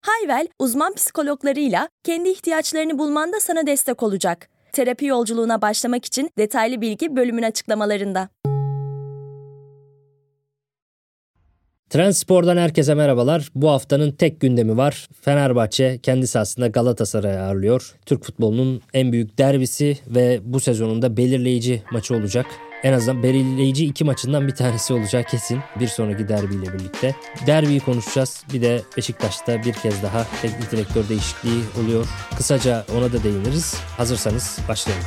Hayvel, uzman psikologlarıyla kendi ihtiyaçlarını bulmanda sana destek olacak. Terapi yolculuğuna başlamak için detaylı bilgi bölümün açıklamalarında. Trendspor'dan herkese merhabalar. Bu haftanın tek gündemi var. Fenerbahçe kendisi aslında Galatasaray'ı ağırlıyor. Türk futbolunun en büyük derbisi ve bu sezonunda belirleyici maçı olacak. En azından belirleyici iki maçından bir tanesi olacak kesin bir sonraki derbiyle birlikte. Derbiyi konuşacağız. Bir de Beşiktaş'ta bir kez daha teknik direktör değişikliği oluyor. Kısaca ona da değiniriz. Hazırsanız başlayalım.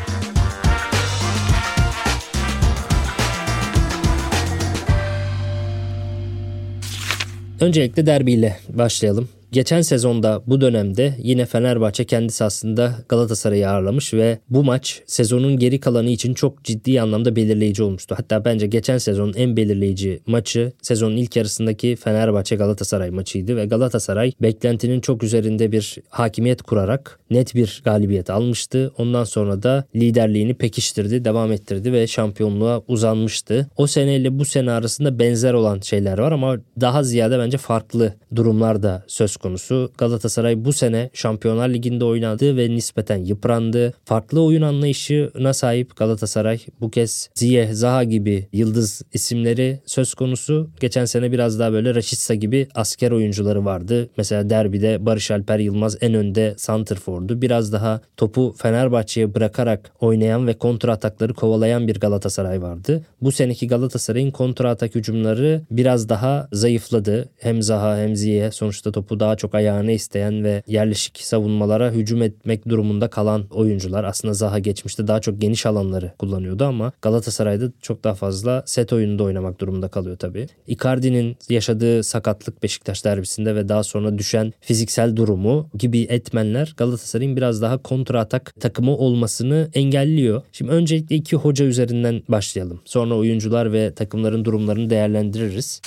Öncelikle derbiyle başlayalım. Geçen sezonda bu dönemde yine Fenerbahçe kendisi aslında Galatasaray'ı ağırlamış ve bu maç sezonun geri kalanı için çok ciddi anlamda belirleyici olmuştu. Hatta bence geçen sezonun en belirleyici maçı sezonun ilk yarısındaki Fenerbahçe Galatasaray maçıydı ve Galatasaray beklentinin çok üzerinde bir hakimiyet kurarak net bir galibiyet almıştı. Ondan sonra da liderliğini pekiştirdi, devam ettirdi ve şampiyonluğa uzanmıştı. O seneyle bu sene arasında benzer olan şeyler var ama daha ziyade bence farklı durumlar da söz konusu. Galatasaray bu sene Şampiyonlar Ligi'nde oynadı ve nispeten yıprandı. Farklı oyun anlayışına sahip Galatasaray bu kez Ziyeh, Zaha gibi yıldız isimleri söz konusu. Geçen sene biraz daha böyle Raşitsa gibi asker oyuncuları vardı. Mesela derbide Barış Alper Yılmaz en önde Santrfor'du. Biraz daha topu Fenerbahçe'ye bırakarak oynayan ve kontra atakları kovalayan bir Galatasaray vardı. Bu seneki Galatasaray'ın kontra atak hücumları biraz daha zayıfladı. Hem Zaha hem Ziyeh sonuçta topu daha çok ayağını isteyen ve yerleşik savunmalara hücum etmek durumunda kalan oyuncular. Aslında Zaha geçmişte daha çok geniş alanları kullanıyordu ama Galatasaray'da çok daha fazla set oyununda oynamak durumunda kalıyor tabii. Icardi'nin yaşadığı sakatlık Beşiktaş derbisinde ve daha sonra düşen fiziksel durumu gibi etmenler Galatasaray'ın biraz daha kontra atak takımı olmasını engelliyor. Şimdi öncelikle iki hoca üzerinden başlayalım. Sonra oyuncular ve takımların durumlarını değerlendiririz.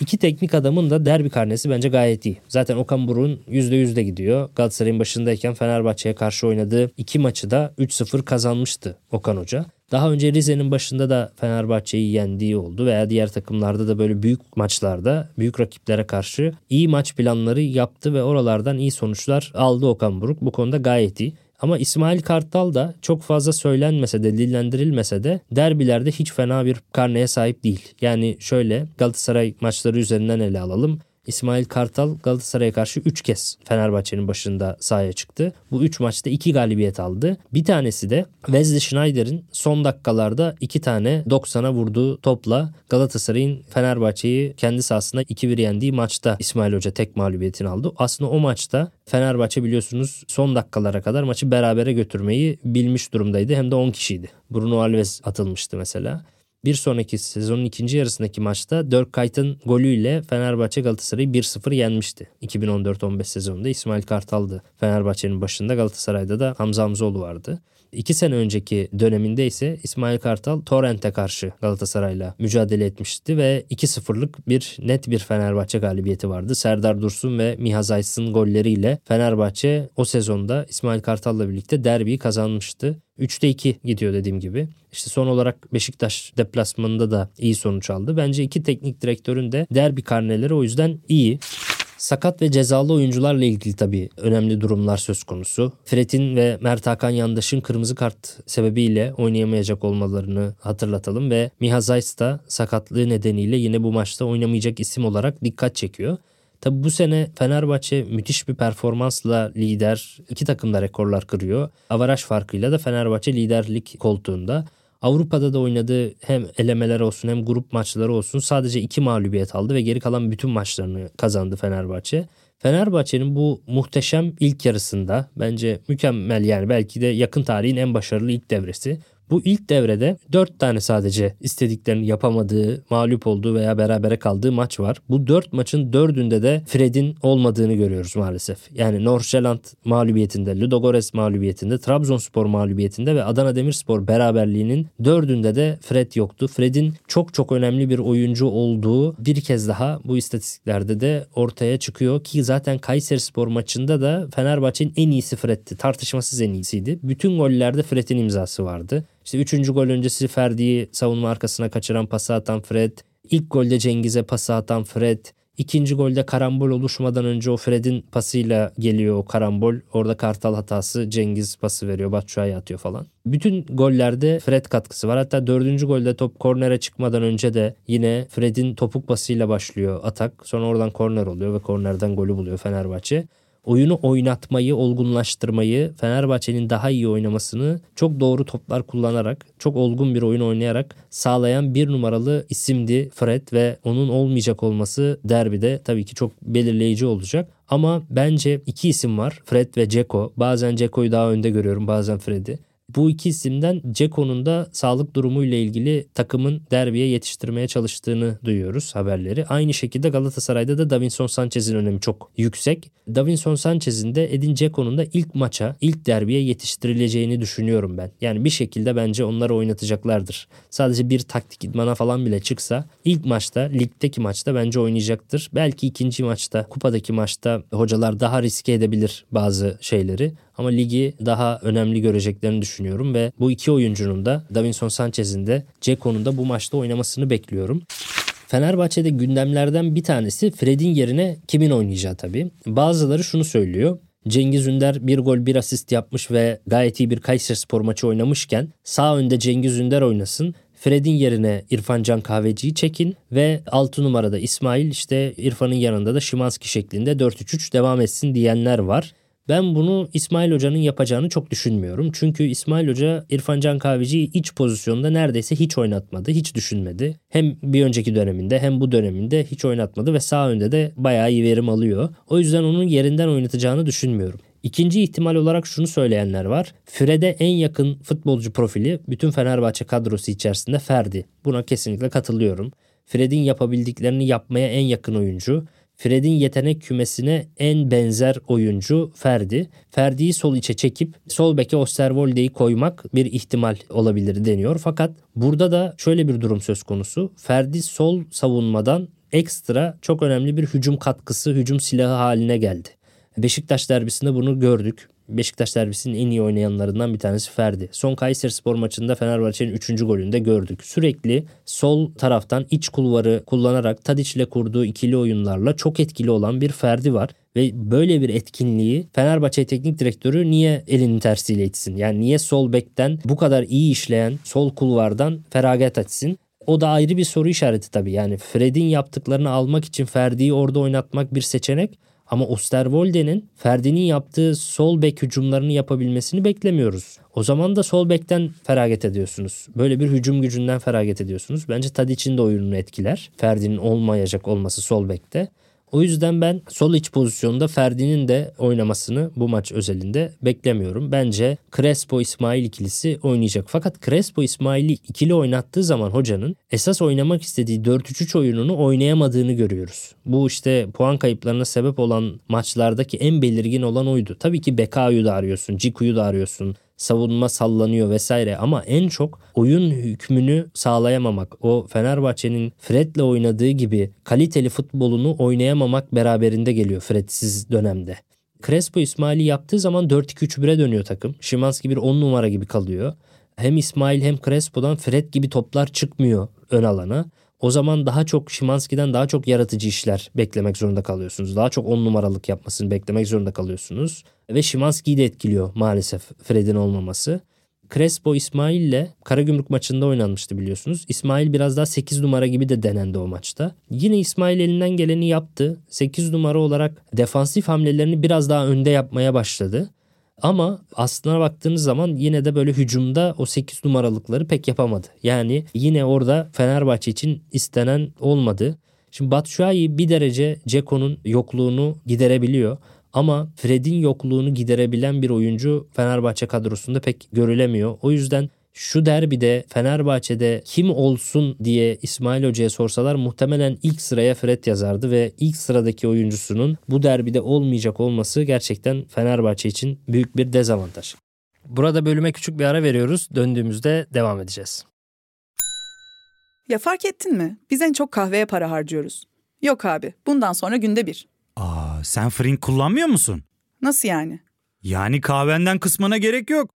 İki teknik adamın da derbi karnesi bence gayet iyi. Zaten Okan Buruk'un %100'de gidiyor. Galatasaray'ın başındayken Fenerbahçe'ye karşı oynadığı iki maçı da 3-0 kazanmıştı Okan Hoca. Daha önce Rize'nin başında da Fenerbahçe'yi yendiği oldu veya diğer takımlarda da böyle büyük maçlarda büyük rakiplere karşı iyi maç planları yaptı ve oralardan iyi sonuçlar aldı Okan Buruk. Bu konuda gayet iyi. Ama İsmail Kartal da çok fazla söylenmese de dillendirilmese de derbilerde hiç fena bir karneye sahip değil. Yani şöyle Galatasaray maçları üzerinden ele alalım. İsmail Kartal Galatasaray'a karşı 3 kez Fenerbahçe'nin başında sahaya çıktı. Bu 3 maçta 2 galibiyet aldı. Bir tanesi de Wesley Schneider'in son dakikalarda 2 tane 90'a vurduğu topla Galatasaray'ın Fenerbahçe'yi kendi sahasında 2-1 yendiği maçta İsmail Hoca tek mağlubiyetini aldı. Aslında o maçta Fenerbahçe biliyorsunuz son dakikalara kadar maçı berabere götürmeyi bilmiş durumdaydı. Hem de 10 kişiydi. Bruno Alves atılmıştı mesela. Bir sonraki sezonun ikinci yarısındaki maçta Dirk Kuyt'ın golüyle Fenerbahçe Galatasaray'ı 1-0 yenmişti. 2014-15 sezonunda İsmail Kartal'dı. Fenerbahçe'nin başında Galatasaray'da da Hamza Hamzoğlu vardı. İki sene önceki döneminde ise İsmail Kartal Torrent'e karşı Galatasaray'la mücadele etmişti ve 2-0'lık bir net bir Fenerbahçe galibiyeti vardı. Serdar Dursun ve Miha Zayt'sın golleriyle Fenerbahçe o sezonda İsmail Kartal'la birlikte derbiyi kazanmıştı. 3'te 2 gidiyor dediğim gibi. İşte son olarak Beşiktaş deplasmanında da iyi sonuç aldı. Bence iki teknik direktörün de derbi karneleri o yüzden iyi. Sakat ve cezalı oyuncularla ilgili tabii önemli durumlar söz konusu. Fred'in ve Mert Hakan Yandaş'ın kırmızı kart sebebiyle oynayamayacak olmalarını hatırlatalım ve Miha Zayt da sakatlığı nedeniyle yine bu maçta oynamayacak isim olarak dikkat çekiyor. Tabi bu sene Fenerbahçe müthiş bir performansla lider. iki takımda rekorlar kırıyor. Avaraj farkıyla da Fenerbahçe liderlik koltuğunda. Avrupa'da da oynadığı hem elemeler olsun hem grup maçları olsun sadece iki mağlubiyet aldı ve geri kalan bütün maçlarını kazandı Fenerbahçe. Fenerbahçe'nin bu muhteşem ilk yarısında bence mükemmel yani belki de yakın tarihin en başarılı ilk devresi. Bu ilk devrede 4 tane sadece istediklerini yapamadığı, mağlup olduğu veya berabere kaldığı maç var. Bu 4 maçın 4'ünde de Fred'in olmadığını görüyoruz maalesef. Yani Nordsjælland mağlubiyetinde, Ludogorets mağlubiyetinde, Trabzonspor mağlubiyetinde ve Adana Demirspor beraberliğinin 4'ünde de Fred yoktu. Fred'in çok çok önemli bir oyuncu olduğu bir kez daha bu istatistiklerde de ortaya çıkıyor ki zaten Kayseri Spor maçında da Fenerbahçe'nin en iyisi Fred'ti. Tartışmasız en iyisiydi. Bütün gollerde Fred'in imzası vardı. İşte 3. gol öncesi Ferdi'yi savunma arkasına kaçıran pası atan Fred. İlk golde Cengiz'e pası atan Fred. İkinci golde karambol oluşmadan önce o Fred'in pasıyla geliyor o karambol. Orada Kartal hatası Cengiz pası veriyor. Batshuayi atıyor falan. Bütün gollerde Fred katkısı var. Hatta dördüncü golde top kornere çıkmadan önce de yine Fred'in topuk pasıyla başlıyor atak. Sonra oradan korner oluyor ve kornerden golü buluyor Fenerbahçe oyunu oynatmayı, olgunlaştırmayı, Fenerbahçe'nin daha iyi oynamasını çok doğru toplar kullanarak, çok olgun bir oyun oynayarak sağlayan bir numaralı isimdi Fred ve onun olmayacak olması derbide tabii ki çok belirleyici olacak. Ama bence iki isim var. Fred ve Ceko. Bazen Ceko'yu daha önde görüyorum, bazen Fred'i. Bu iki isimden Ceko'nun da sağlık durumuyla ilgili takımın derbiye yetiştirmeye çalıştığını duyuyoruz haberleri. Aynı şekilde Galatasaray'da da Davinson Sanchez'in önemi çok yüksek. Davinson Sanchez'in de Edin Ceko'nun da ilk maça, ilk derbiye yetiştirileceğini düşünüyorum ben. Yani bir şekilde bence onları oynatacaklardır. Sadece bir taktik idmana falan bile çıksa ilk maçta, ligdeki maçta bence oynayacaktır. Belki ikinci maçta, kupadaki maçta hocalar daha riske edebilir bazı şeyleri. Ama ligi daha önemli göreceklerini düşünüyorum ve bu iki oyuncunun da Davinson Sanchez'in de Ceko'nun da bu maçta oynamasını bekliyorum. Fenerbahçe'de gündemlerden bir tanesi Fred'in yerine kimin oynayacağı tabii. Bazıları şunu söylüyor. Cengiz Ünder bir gol bir asist yapmış ve gayet iyi bir Kayseri Spor maçı oynamışken sağ önde Cengiz Ünder oynasın. Fred'in yerine İrfan Can Kahveci'yi çekin ve 6 numarada İsmail işte İrfan'ın yanında da Şimanski şeklinde 4-3-3 devam etsin diyenler var. Ben bunu İsmail Hoca'nın yapacağını çok düşünmüyorum. Çünkü İsmail Hoca İrfan Can Kahveci'yi iç pozisyonda neredeyse hiç oynatmadı, hiç düşünmedi. Hem bir önceki döneminde hem bu döneminde hiç oynatmadı ve sağ önde de bayağı iyi verim alıyor. O yüzden onun yerinden oynatacağını düşünmüyorum. İkinci ihtimal olarak şunu söyleyenler var. Fred'e en yakın futbolcu profili bütün Fenerbahçe kadrosu içerisinde Ferdi. Buna kesinlikle katılıyorum. Fred'in yapabildiklerini yapmaya en yakın oyuncu. Fred'in yetenek kümesine en benzer oyuncu Ferdi. Ferdi'yi sol içe çekip sol beke Osterwolde'yi koymak bir ihtimal olabilir deniyor. Fakat burada da şöyle bir durum söz konusu. Ferdi sol savunmadan ekstra çok önemli bir hücum katkısı, hücum silahı haline geldi. Beşiktaş derbisinde bunu gördük. Beşiktaş derbisinin en iyi oynayanlarından bir tanesi Ferdi. Son Kayseri Spor maçında Fenerbahçe'nin 3. golünde gördük. Sürekli sol taraftan iç kulvarı kullanarak Tadic ile kurduğu ikili oyunlarla çok etkili olan bir Ferdi var. Ve böyle bir etkinliği Fenerbahçe teknik direktörü niye elinin tersiyle etsin? Yani niye sol bekten bu kadar iyi işleyen sol kulvardan feragat etsin? O da ayrı bir soru işareti tabii. Yani Fred'in yaptıklarını almak için Ferdi'yi orada oynatmak bir seçenek. Ama Osterwolde'nin Ferdi'nin yaptığı sol bek hücumlarını yapabilmesini beklemiyoruz. O zaman da sol bekten feragat ediyorsunuz. Böyle bir hücum gücünden feragat ediyorsunuz. Bence Tadic'in de oyununu etkiler. Ferdi'nin olmayacak olması sol bekte. O yüzden ben sol iç pozisyonda Ferdi'nin de oynamasını bu maç özelinde beklemiyorum. Bence Crespo İsmail ikilisi oynayacak. Fakat Crespo İsmail'i ikili oynattığı zaman hocanın esas oynamak istediği 4-3-3 oyununu oynayamadığını görüyoruz. Bu işte puan kayıplarına sebep olan maçlardaki en belirgin olan oydu. Tabii ki Beka'yı da arıyorsun, Ciku'yu da arıyorsun savunma sallanıyor vesaire ama en çok oyun hükmünü sağlayamamak, o Fenerbahçe'nin Fred'le oynadığı gibi kaliteli futbolunu oynayamamak beraberinde geliyor Fred'siz dönemde. Crespo İsmail'i yaptığı zaman 4-2-3-1'e dönüyor takım. Şimanski bir 10 numara gibi kalıyor. Hem İsmail hem Crespo'dan Fred gibi toplar çıkmıyor ön alana. O zaman daha çok Şimanski'den daha çok yaratıcı işler beklemek zorunda kalıyorsunuz. Daha çok 10 numaralık yapmasını beklemek zorunda kalıyorsunuz. Ve Şimanski'yi de etkiliyor maalesef Fred'in olmaması. Crespo İsmail ile Karagümrük maçında oynanmıştı biliyorsunuz. İsmail biraz daha 8 numara gibi de denendi o maçta. Yine İsmail elinden geleni yaptı. 8 numara olarak defansif hamlelerini biraz daha önde yapmaya başladı. Ama aslına baktığınız zaman yine de böyle hücumda o 8 numaralıkları pek yapamadı. Yani yine orada Fenerbahçe için istenen olmadı. Şimdi Batshuayi bir derece Ceko'nun yokluğunu giderebiliyor. Ama Fred'in yokluğunu giderebilen bir oyuncu Fenerbahçe kadrosunda pek görülemiyor. O yüzden şu derbide Fenerbahçe'de kim olsun diye İsmail Hoca'ya sorsalar muhtemelen ilk sıraya Fred yazardı ve ilk sıradaki oyuncusunun bu derbide olmayacak olması gerçekten Fenerbahçe için büyük bir dezavantaj. Burada bölüme küçük bir ara veriyoruz. Döndüğümüzde devam edeceğiz. Ya fark ettin mi? Biz en çok kahveye para harcıyoruz. Yok abi, bundan sonra günde bir. Aa, sen Frink kullanmıyor musun? Nasıl yani? Yani kahvenden kısmına gerek yok.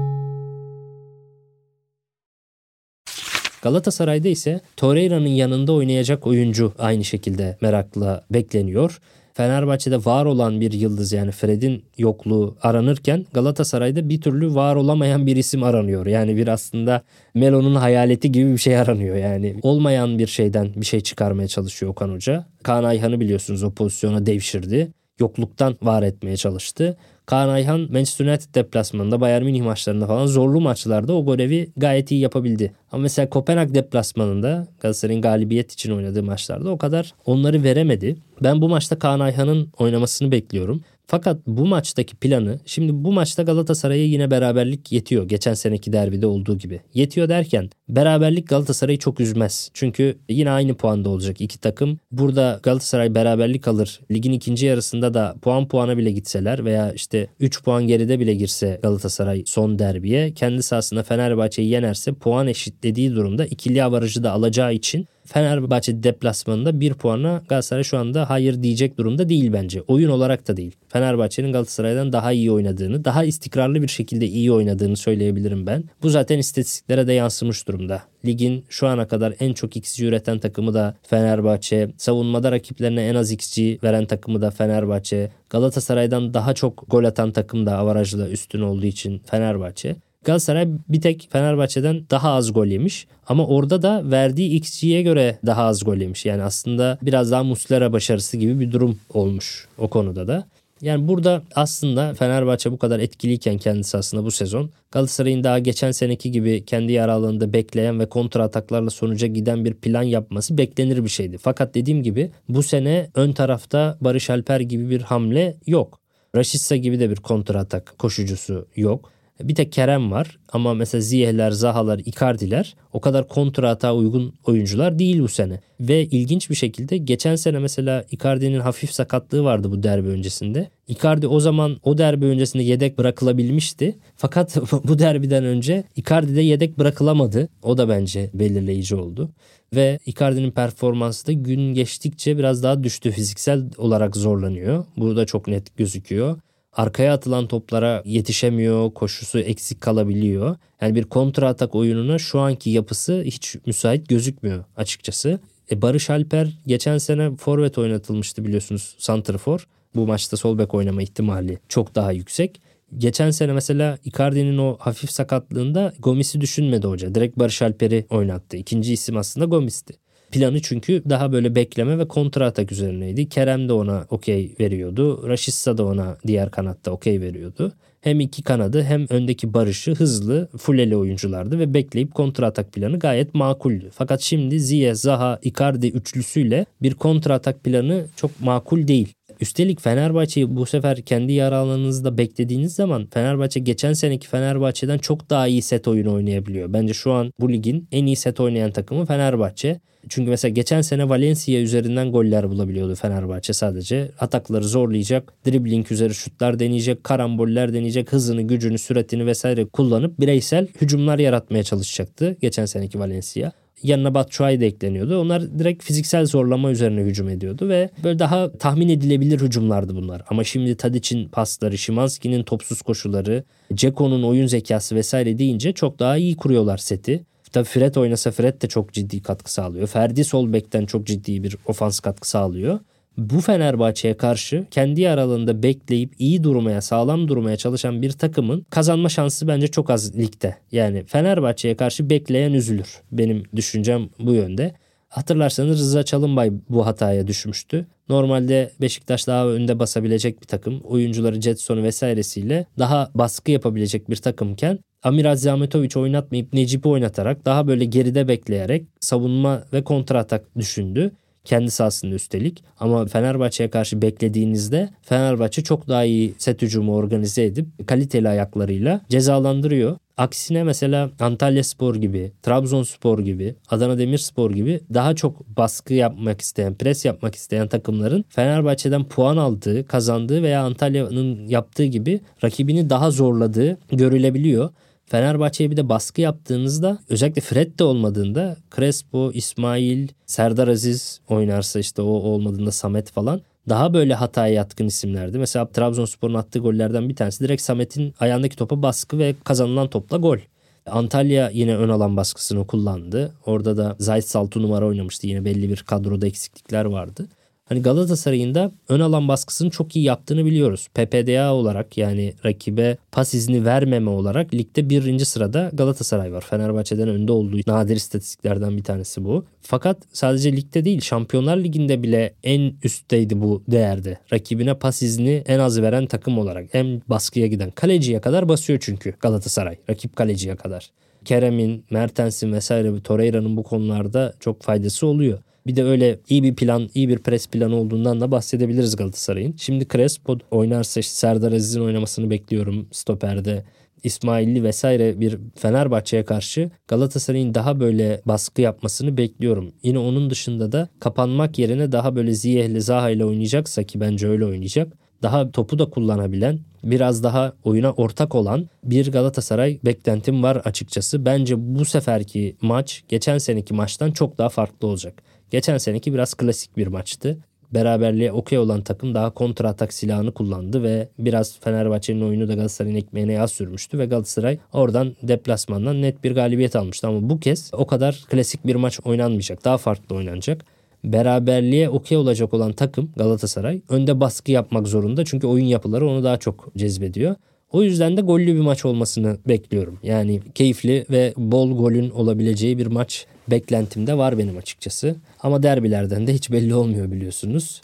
Galatasaray'da ise Torreira'nın yanında oynayacak oyuncu aynı şekilde merakla bekleniyor. Fenerbahçe'de var olan bir yıldız yani Fred'in yokluğu aranırken Galatasaray'da bir türlü var olamayan bir isim aranıyor. Yani bir aslında Melo'nun hayaleti gibi bir şey aranıyor. Yani olmayan bir şeyden bir şey çıkarmaya çalışıyor Okan Hoca. Kaan Ayhan'ı biliyorsunuz o pozisyona devşirdi. Yokluktan var etmeye çalıştı. Kaan Ayhan Manchester United deplasmanında Bayern Münih maçlarında falan zorlu maçlarda o görevi gayet iyi yapabildi. Ama mesela Kopenhag deplasmanında Galatasaray'ın galibiyet için oynadığı maçlarda o kadar onları veremedi. Ben bu maçta Kaan Ayhan'ın oynamasını bekliyorum. Fakat bu maçtaki planı şimdi bu maçta Galatasaray'a yine beraberlik yetiyor. Geçen seneki derbide olduğu gibi. Yetiyor derken beraberlik Galatasaray'ı çok üzmez. Çünkü yine aynı puanda olacak iki takım. Burada Galatasaray beraberlik alır. Ligin ikinci yarısında da puan puana bile gitseler veya işte 3 puan geride bile girse Galatasaray son derbiye kendi sahasında Fenerbahçe'yi yenerse puan eşitlediği durumda ikili avarajı da alacağı için Fenerbahçe deplasmanında bir puana Galatasaray şu anda hayır diyecek durumda değil bence. Oyun olarak da değil. Fenerbahçe'nin Galatasaray'dan daha iyi oynadığını, daha istikrarlı bir şekilde iyi oynadığını söyleyebilirim ben. Bu zaten istatistiklere de yansımış durumda. Ligin şu ana kadar en çok XG üreten takımı da Fenerbahçe. Savunmada rakiplerine en az XG veren takımı da Fenerbahçe. Galatasaray'dan daha çok gol atan takım da avarajla üstün olduğu için Fenerbahçe. Galatasaray bir tek Fenerbahçe'den daha az gol yemiş. Ama orada da verdiği XG'ye göre daha az gol yemiş. Yani aslında biraz daha Muslera başarısı gibi bir durum olmuş o konuda da. Yani burada aslında Fenerbahçe bu kadar etkiliyken kendisi aslında bu sezon Galatasaray'ın daha geçen seneki gibi kendi yer alanında bekleyen ve kontra ataklarla sonuca giden bir plan yapması beklenir bir şeydi. Fakat dediğim gibi bu sene ön tarafta Barış Alper gibi bir hamle yok. Raşitsa gibi de bir kontra atak koşucusu yok. Bir tek Kerem var ama mesela Ziyehler, Zahalar, Icardi'ler o kadar kontra hata uygun oyuncular değil bu sene. Ve ilginç bir şekilde geçen sene mesela Icardi'nin hafif sakatlığı vardı bu derbi öncesinde. Icardi o zaman o derbi öncesinde yedek bırakılabilmişti. Fakat bu derbiden önce Icardi de yedek bırakılamadı. O da bence belirleyici oldu. Ve Icardi'nin performansı da gün geçtikçe biraz daha düştü. Fiziksel olarak zorlanıyor. Burada çok net gözüküyor arkaya atılan toplara yetişemiyor, koşusu eksik kalabiliyor. Yani bir kontra atak oyununa şu anki yapısı hiç müsait gözükmüyor açıkçası. E Barış Alper geçen sene forvet oynatılmıştı biliyorsunuz Santrfor. Bu maçta sol bek oynama ihtimali çok daha yüksek. Geçen sene mesela Icardi'nin o hafif sakatlığında Gomis'i düşünmedi hoca. Direkt Barış Alper'i oynattı. İkinci isim aslında Gomis'ti. Planı çünkü daha böyle bekleme ve kontra atak üzerineydi. Kerem de ona okey veriyordu. Raşitsa da ona diğer kanatta okey veriyordu. Hem iki kanadı hem öndeki Barış'ı hızlı fuleli oyunculardı ve bekleyip kontra atak planı gayet makuldü. Fakat şimdi Ziye, Zaha, Icardi üçlüsüyle bir kontra atak planı çok makul değil. Üstelik Fenerbahçe'yi bu sefer kendi alanınızda beklediğiniz zaman Fenerbahçe geçen seneki Fenerbahçe'den çok daha iyi set oyunu oynayabiliyor. Bence şu an bu ligin en iyi set oynayan takımı Fenerbahçe. Çünkü mesela geçen sene Valencia üzerinden goller bulabiliyordu Fenerbahçe sadece. Atakları zorlayacak, dribbling üzeri şutlar deneyecek, karamboller deneyecek, hızını, gücünü, süratini vesaire kullanıp bireysel hücumlar yaratmaya çalışacaktı geçen seneki Valencia. yanına Batshuayi de ekleniyordu. Onlar direkt fiziksel zorlama üzerine hücum ediyordu ve böyle daha tahmin edilebilir hücumlardı bunlar. Ama şimdi Tadic'in pasları, Şimanski'nin topsuz koşuları, Ceko'nun oyun zekası vesaire deyince çok daha iyi kuruyorlar seti. Tabii Fred oynasa Fred de çok ciddi katkı sağlıyor. Ferdi sol bekten çok ciddi bir ofans katkı sağlıyor bu Fenerbahçe'ye karşı kendi aralığında bekleyip iyi durmaya, sağlam durmaya çalışan bir takımın kazanma şansı bence çok az ligde. Yani Fenerbahçe'ye karşı bekleyen üzülür. Benim düşüncem bu yönde. Hatırlarsanız Rıza Çalınbay bu hataya düşmüştü. Normalde Beşiktaş daha önde basabilecek bir takım. Oyuncuları Jetson'u vesairesiyle daha baskı yapabilecek bir takımken Amir Aziz Ahmetoviç oynatmayıp Necip'i oynatarak daha böyle geride bekleyerek savunma ve kontra atak düşündü. Kendi sahasında üstelik. Ama Fenerbahçe'ye karşı beklediğinizde Fenerbahçe çok daha iyi set hücumu organize edip kaliteli ayaklarıyla cezalandırıyor. Aksine mesela Antalya Spor gibi, Trabzonspor gibi, Adana Demirspor gibi daha çok baskı yapmak isteyen, pres yapmak isteyen takımların Fenerbahçe'den puan aldığı, kazandığı veya Antalya'nın yaptığı gibi rakibini daha zorladığı görülebiliyor. Fenerbahçe'ye bir de baskı yaptığınızda özellikle Fred de olmadığında Crespo, İsmail, Serdar Aziz oynarsa işte o olmadığında Samet falan daha böyle hataya yatkın isimlerdi. Mesela Trabzonspor'un attığı gollerden bir tanesi direkt Samet'in ayağındaki topa baskı ve kazanılan topla gol. Antalya yine ön alan baskısını kullandı. Orada da Zayt Saltu numara oynamıştı. Yine belli bir kadroda eksiklikler vardı. Hani Galatasaray'ın da ön alan baskısını çok iyi yaptığını biliyoruz. PPDA olarak yani rakibe pas izni vermeme olarak ligde birinci sırada Galatasaray var. Fenerbahçe'den önde olduğu nadir istatistiklerden bir tanesi bu. Fakat sadece ligde değil Şampiyonlar Ligi'nde bile en üstteydi bu değerde. Rakibine pas izni en az veren takım olarak en baskıya giden kaleciye kadar basıyor çünkü Galatasaray. Rakip kaleciye kadar. Kerem'in, Mertens'in vesaire Torreira'nın bu konularda çok faydası oluyor. Bir de öyle iyi bir plan, iyi bir pres planı olduğundan da bahsedebiliriz Galatasaray'ın. Şimdi Crespo oynarsa işte Serdar Aziz'in oynamasını bekliyorum stoperde. İsmailli vesaire bir Fenerbahçe'ye karşı Galatasaray'ın daha böyle baskı yapmasını bekliyorum. Yine onun dışında da kapanmak yerine daha böyle Ziyeh'le Zaha ile oynayacaksa ki bence öyle oynayacak. Daha topu da kullanabilen, biraz daha oyuna ortak olan bir Galatasaray beklentim var açıkçası. Bence bu seferki maç geçen seneki maçtan çok daha farklı olacak. Geçen seneki biraz klasik bir maçtı. Beraberliğe okey olan takım daha kontra atak silahını kullandı ve biraz Fenerbahçe'nin oyunu da Galatasaray'ın ekmeğine yağ sürmüştü ve Galatasaray oradan deplasmandan net bir galibiyet almıştı. Ama bu kez o kadar klasik bir maç oynanmayacak. Daha farklı oynanacak beraberliğe okey olacak olan takım Galatasaray önde baskı yapmak zorunda. Çünkü oyun yapıları onu daha çok cezbediyor. O yüzden de gollü bir maç olmasını bekliyorum. Yani keyifli ve bol golün olabileceği bir maç beklentimde var benim açıkçası. Ama derbilerden de hiç belli olmuyor biliyorsunuz.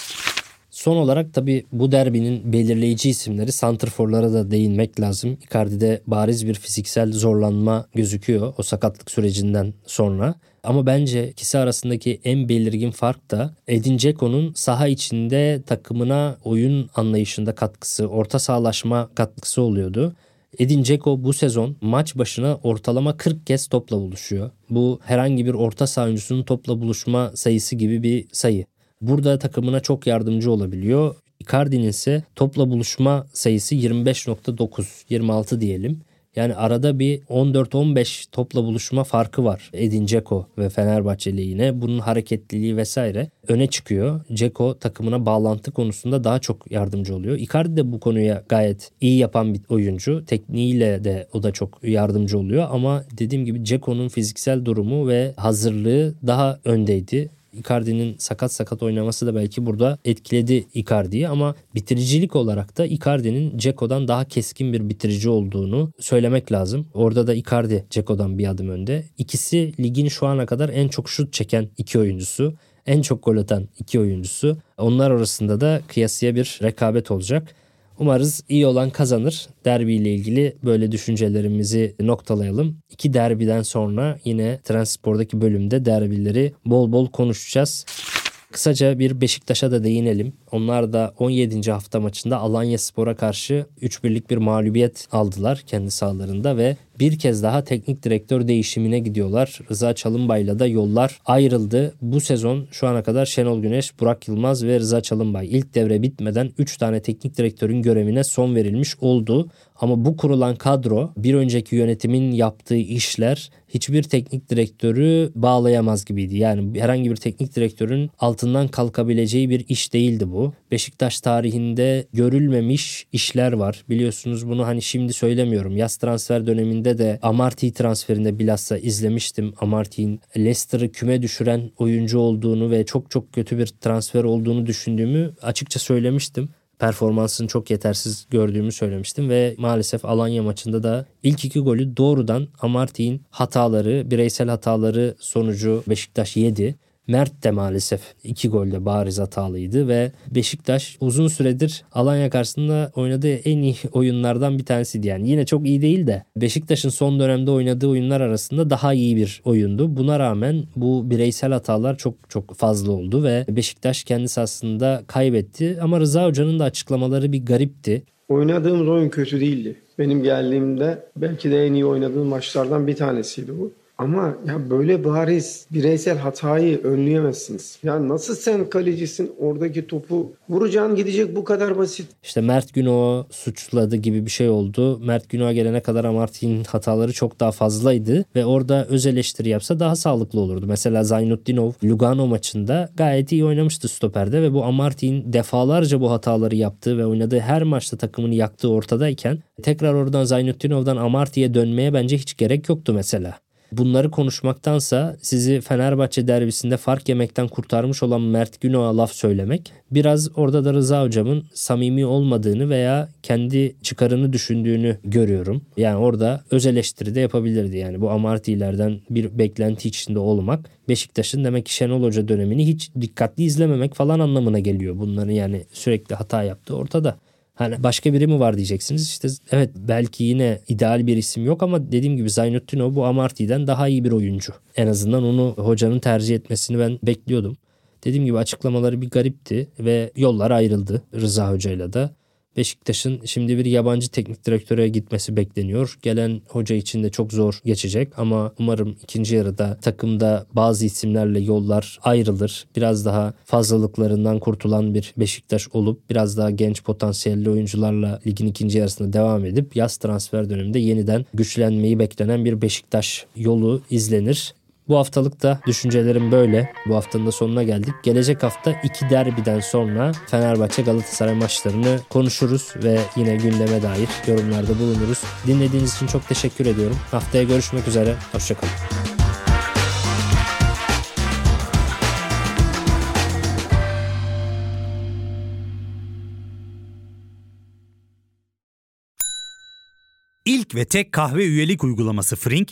Son olarak tabi bu derbinin belirleyici isimleri santrforlara da değinmek lazım. Icardi'de bariz bir fiziksel zorlanma gözüküyor o sakatlık sürecinden sonra. Ama bence ikisi arasındaki en belirgin fark da Edin Dzeko'nun saha içinde takımına oyun anlayışında katkısı, orta sahalaşma katkısı oluyordu. Edin Dzeko bu sezon maç başına ortalama 40 kez topla buluşuyor. Bu herhangi bir orta saha oyuncusunun topla buluşma sayısı gibi bir sayı. Burada takımına çok yardımcı olabiliyor. Icardi'nin ise topla buluşma sayısı 25.9, 26 diyelim. Yani arada bir 14-15 topla buluşma farkı var Edin Dzeko ve Fenerbahçe yine. Bunun hareketliliği vesaire öne çıkıyor. Dzeko takımına bağlantı konusunda daha çok yardımcı oluyor. Icardi de bu konuya gayet iyi yapan bir oyuncu. Tekniğiyle de o da çok yardımcı oluyor ama dediğim gibi Dzeko'nun fiziksel durumu ve hazırlığı daha öndeydi. Icardi'nin sakat sakat oynaması da belki burada etkiledi Icardi'yi ama bitiricilik olarak da Icardi'nin Ceko'dan daha keskin bir bitirici olduğunu söylemek lazım. Orada da Icardi Ceko'dan bir adım önde. İkisi ligin şu ana kadar en çok şut çeken iki oyuncusu en çok gol atan iki oyuncusu. Onlar arasında da kıyasıya bir rekabet olacak. Umarız iyi olan kazanır. Derbi ile ilgili böyle düşüncelerimizi noktalayalım. İki derbiden sonra yine Transpor'daki bölümde derbileri bol bol konuşacağız. Kısaca bir Beşiktaş'a da değinelim. Onlar da 17. hafta maçında Alanya Spor'a karşı 3-1'lik bir mağlubiyet aldılar kendi sahalarında ve bir kez daha teknik direktör değişimine gidiyorlar. Rıza Çalınbay'la da yollar ayrıldı. Bu sezon şu ana kadar Şenol Güneş, Burak Yılmaz ve Rıza Çalınbay ilk devre bitmeden 3 tane teknik direktörün görevine son verilmiş oldu. Ama bu kurulan kadro bir önceki yönetimin yaptığı işler hiçbir teknik direktörü bağlayamaz gibiydi. Yani herhangi bir teknik direktörün altından kalkabileceği bir iş değildi bu. Beşiktaş tarihinde görülmemiş işler var. Biliyorsunuz bunu hani şimdi söylemiyorum. Yaz transfer döneminde de Amarty transferinde bilhassa izlemiştim. Amarty'in Leicester'ı küme düşüren oyuncu olduğunu ve çok çok kötü bir transfer olduğunu düşündüğümü açıkça söylemiştim performansını çok yetersiz gördüğümü söylemiştim ve maalesef Alanya maçında da ilk iki golü doğrudan Amarty'in hataları, bireysel hataları sonucu Beşiktaş yedi. Mert de maalesef iki golde bariz hatalıydı ve Beşiktaş uzun süredir Alanya karşısında oynadığı en iyi oyunlardan bir tanesiydi. Yani yine çok iyi değil de Beşiktaş'ın son dönemde oynadığı oyunlar arasında daha iyi bir oyundu. Buna rağmen bu bireysel hatalar çok çok fazla oldu ve Beşiktaş kendisi aslında kaybetti. Ama Rıza Hoca'nın da açıklamaları bir garipti. Oynadığımız oyun kötü değildi. Benim geldiğimde belki de en iyi oynadığım maçlardan bir tanesiydi bu. Ama ya böyle bariz bireysel hatayı önleyemezsiniz. Ya nasıl sen kalecisin oradaki topu vuracağın gidecek bu kadar basit. İşte Mert Günok'u suçladı gibi bir şey oldu. Mert Günok'a gelene kadar Amarty'nin hataları çok daha fazlaydı ve orada öz eleştiri yapsa daha sağlıklı olurdu. Mesela Zaynutdinov Lugano maçında gayet iyi oynamıştı stoperde ve bu Amarty'nin defalarca bu hataları yaptığı ve oynadığı her maçta takımını yaktığı ortadayken tekrar oradan Zaynutdinov'dan Amarty'ye dönmeye bence hiç gerek yoktu mesela. Bunları konuşmaktansa sizi Fenerbahçe derbisinde fark yemekten kurtarmış olan Mert Günok'a laf söylemek biraz orada da Rıza hocamın samimi olmadığını veya kendi çıkarını düşündüğünü görüyorum. Yani orada öz eleştiri de yapabilirdi. Yani bu amartilerden bir beklenti içinde olmak Beşiktaş'ın demek ki Şenol Hoca dönemini hiç dikkatli izlememek falan anlamına geliyor. Bunların yani sürekli hata yaptığı ortada. Hani başka biri mi var diyeceksiniz. İşte evet belki yine ideal bir isim yok ama dediğim gibi Zaynutdinov bu Amarty'den daha iyi bir oyuncu. En azından onu hocanın tercih etmesini ben bekliyordum. Dediğim gibi açıklamaları bir garipti ve yollar ayrıldı Rıza Hoca'yla da. Beşiktaş'ın şimdi bir yabancı teknik direktöre gitmesi bekleniyor. Gelen hoca için de çok zor geçecek ama umarım ikinci yarıda takımda bazı isimlerle yollar ayrılır. Biraz daha fazlalıklarından kurtulan bir Beşiktaş olup biraz daha genç potansiyelli oyuncularla ligin ikinci yarısında devam edip yaz transfer döneminde yeniden güçlenmeyi beklenen bir Beşiktaş yolu izlenir. Bu haftalık da düşüncelerim böyle. Bu haftanın da sonuna geldik. Gelecek hafta iki derbiden sonra Fenerbahçe Galatasaray maçlarını konuşuruz ve yine gündeme dair yorumlarda bulunuruz. Dinlediğiniz için çok teşekkür ediyorum. Haftaya görüşmek üzere. Hoşçakalın. İlk ve tek kahve üyelik uygulaması Frink,